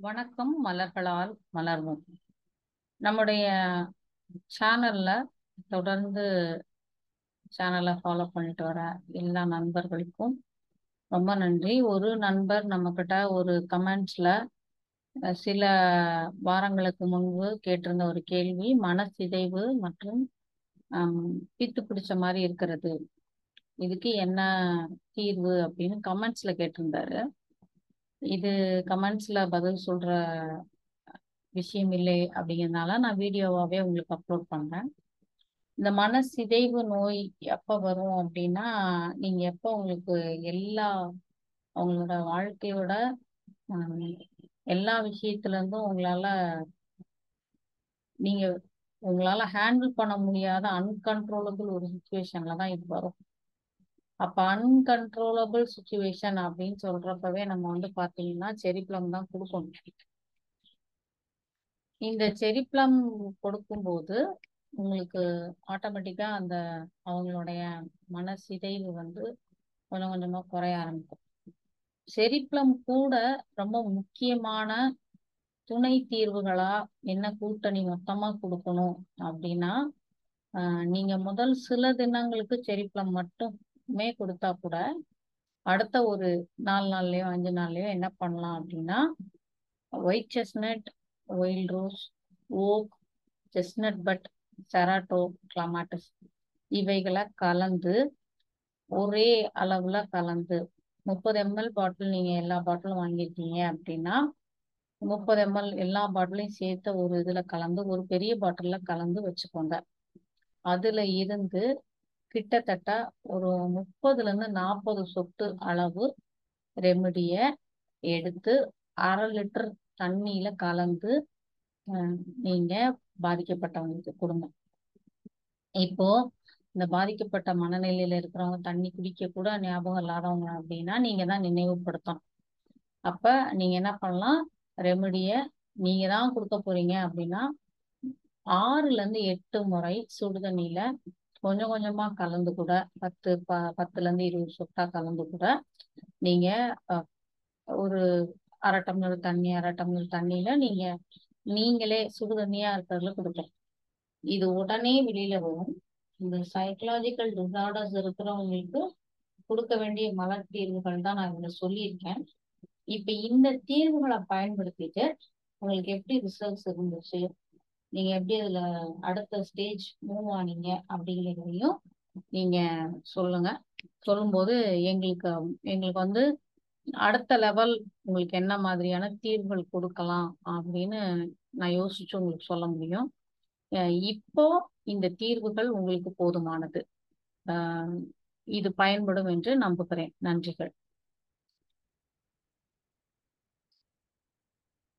வணக்கம் மலர்களால் மலர்வோம். நம்முடைய சேனல்ல தொடர்ந்து சேனலை ஃபாலோ பண்ணிட்டு வர எல்லா நண்பர்களுக்கும் ரொம்ப நன்றி. ஒரு நண்பர் நம்மக்கிட்ட ஒரு கமெண்ட்ஸ்ல சில வாரங்களுக்கு முன்பு கேட்டிருந்த ஒரு கேள்வி மனசிதைவு மற்றும் பித்து பிடிச்ச மாதிரி இருக்கிறது. இதுக்கு என்ன தீர்வு? அப்படின்னு கமெண்ட்ஸ்ல கேட்டிருந்தாரு. இது கமெண்ட்ஸ்ல பதில் சொல்ற விஷயம் இல்லை அப்படிங்கிறதுனால நான் வீடியோவாகவே உங்களுக்கு அப்லோட் பண்றேன். இந்த மனசிதைவு நோய் எப்ப வரும் அப்படின்னா நீங்க எப்ப உங்களுக்கு எல்லா அவங்களோட வாழ்க்கையோட எல்லா விஷயத்துல இருந்தும் உங்களால நீங்க உங்களால ஹேண்டில் பண்ண முடியாத அன்கன்ட்ரோலபிள் ஒரு சுச்சுவேஷன்ல தான் இது வரும். அப்ப அன்கன்ட்ரோலபிள் சுச்சுவேஷன் அப்படின்னு சொல்றப்பவே நம்ம வந்து பாத்தீங்கன்னா செரி ப்ளம் தான் கொடுக்கணும். இந்த செரி ப்ளம் கொடுக்கும்போது உங்களுக்கு ஆட்டோமேட்டிக்கா அந்த அவங்களுடைய மனசிதைவு வந்து கொஞ்சம் கொஞ்சமா குறைய ஆரம்பிக்கும். செரி ப்ளம் கூட ரொம்ப முக்கியமான துணை தீர்வுகளா என்ன கூட்டணி மொத்தமா கொடுக்கணும் அப்படின்னா நீங்க முதல் சில தினங்களுக்கு செரி ப்ளம் மே கொடுத்தா கூட அடுத்த ஒரு நாலு நாள்லயோ அஞ்சு நாள்லயோ என்ன பண்ணலாம் அப்படின்னா white chestnut wild rose oak chestnut bud cerato clematis இவைகளை கலந்து ஒரே அளவுல கலந்து முப்பது எம்எல் பாட்டில் நீங்க எல்லா பாட்டிலும் வாங்கியிருக்கீங்க அப்படின்னா முப்பது எம்எல் எல்லா பாட்டிலையும் சேர்த்து ஒரு இதுல கலந்து ஒரு பெரிய பாட்டில்ல கலந்து வச்சுக்கோங்க. அதுல இருந்து கிட்டத்தட்ட ஒரு முப்பதுல இருந்து நாற்பது சொட்டு அளவு ரெமடிய எடுத்து அரை லிட்டர் தண்ணியில கலந்து அஹ், நீங்க பாதிக்கப்பட்டவங்களுக்கு கொடுங்க. இப்போ இந்த பாதிக்கப்பட்ட மனநிலையில இருக்கிறவங்க தண்ணி குடிக்க கூட ஞாபகம் இல்லாதவங்க அப்படின்னா நீங்க தான் நினைவுபடுத்தணும். அப்ப நீங்க என்ன பண்ணலாம்? ரெமடிய நீங்க தான் கொடுக்க போறீங்க அப்படின்னா ஆறுல இருந்து எட்டு முறை சுடுதண்ணியில கொஞ்சம் கொஞ்சமா கலந்து கூட பத்து ப பத்துல இருந்து இருபது சொட்டா கலந்து கூட நீங்க ஒரு அரை டம்ளர் தண்ணி அரை டம்ளர் தண்ணியில நீங்க நீங்களே சுடுதண்ணியா இருக்கிறதுல கொடுக்கலாம். இது உடனே வெளியில வரும். இந்த சைக்கலாஜிக்கல் டிசார்டர்ஸ் இருக்கிறவங்களுக்கு கொடுக்க வேண்டிய மலர் தீர்வுகள் தான் நான் இதுல சொல்லியிருக்கேன். இப்ப இந்த தீர்வுகளை பயன்படுத்திட்டு உங்களுக்கு எப்படி ரிசல்ட்ஸ் இருந்துச்சு? நீங்க எப்படி அதுல அடுத்த ஸ்டேஜ் மூவ் ஆனீங்க அப்படிங்கிறதையும் நீங்க சொல்லுங்க. சொல்லும்போது எங்களுக்கு எங்களுக்கு வந்து அடுத்த லெவல் உங்களுக்கு என்ன மாதிரியான தீர்வுகள் கொடுக்கலாம் அப்படின்னு நான் யோசிச்சு உங்களுக்கு சொல்ல முடியும். இப்போ இந்த தீர்வுகள் உங்களுக்கு போதுமானது. இது பயன்படும் என்று நம்புகிறேன். நன்றிகள்.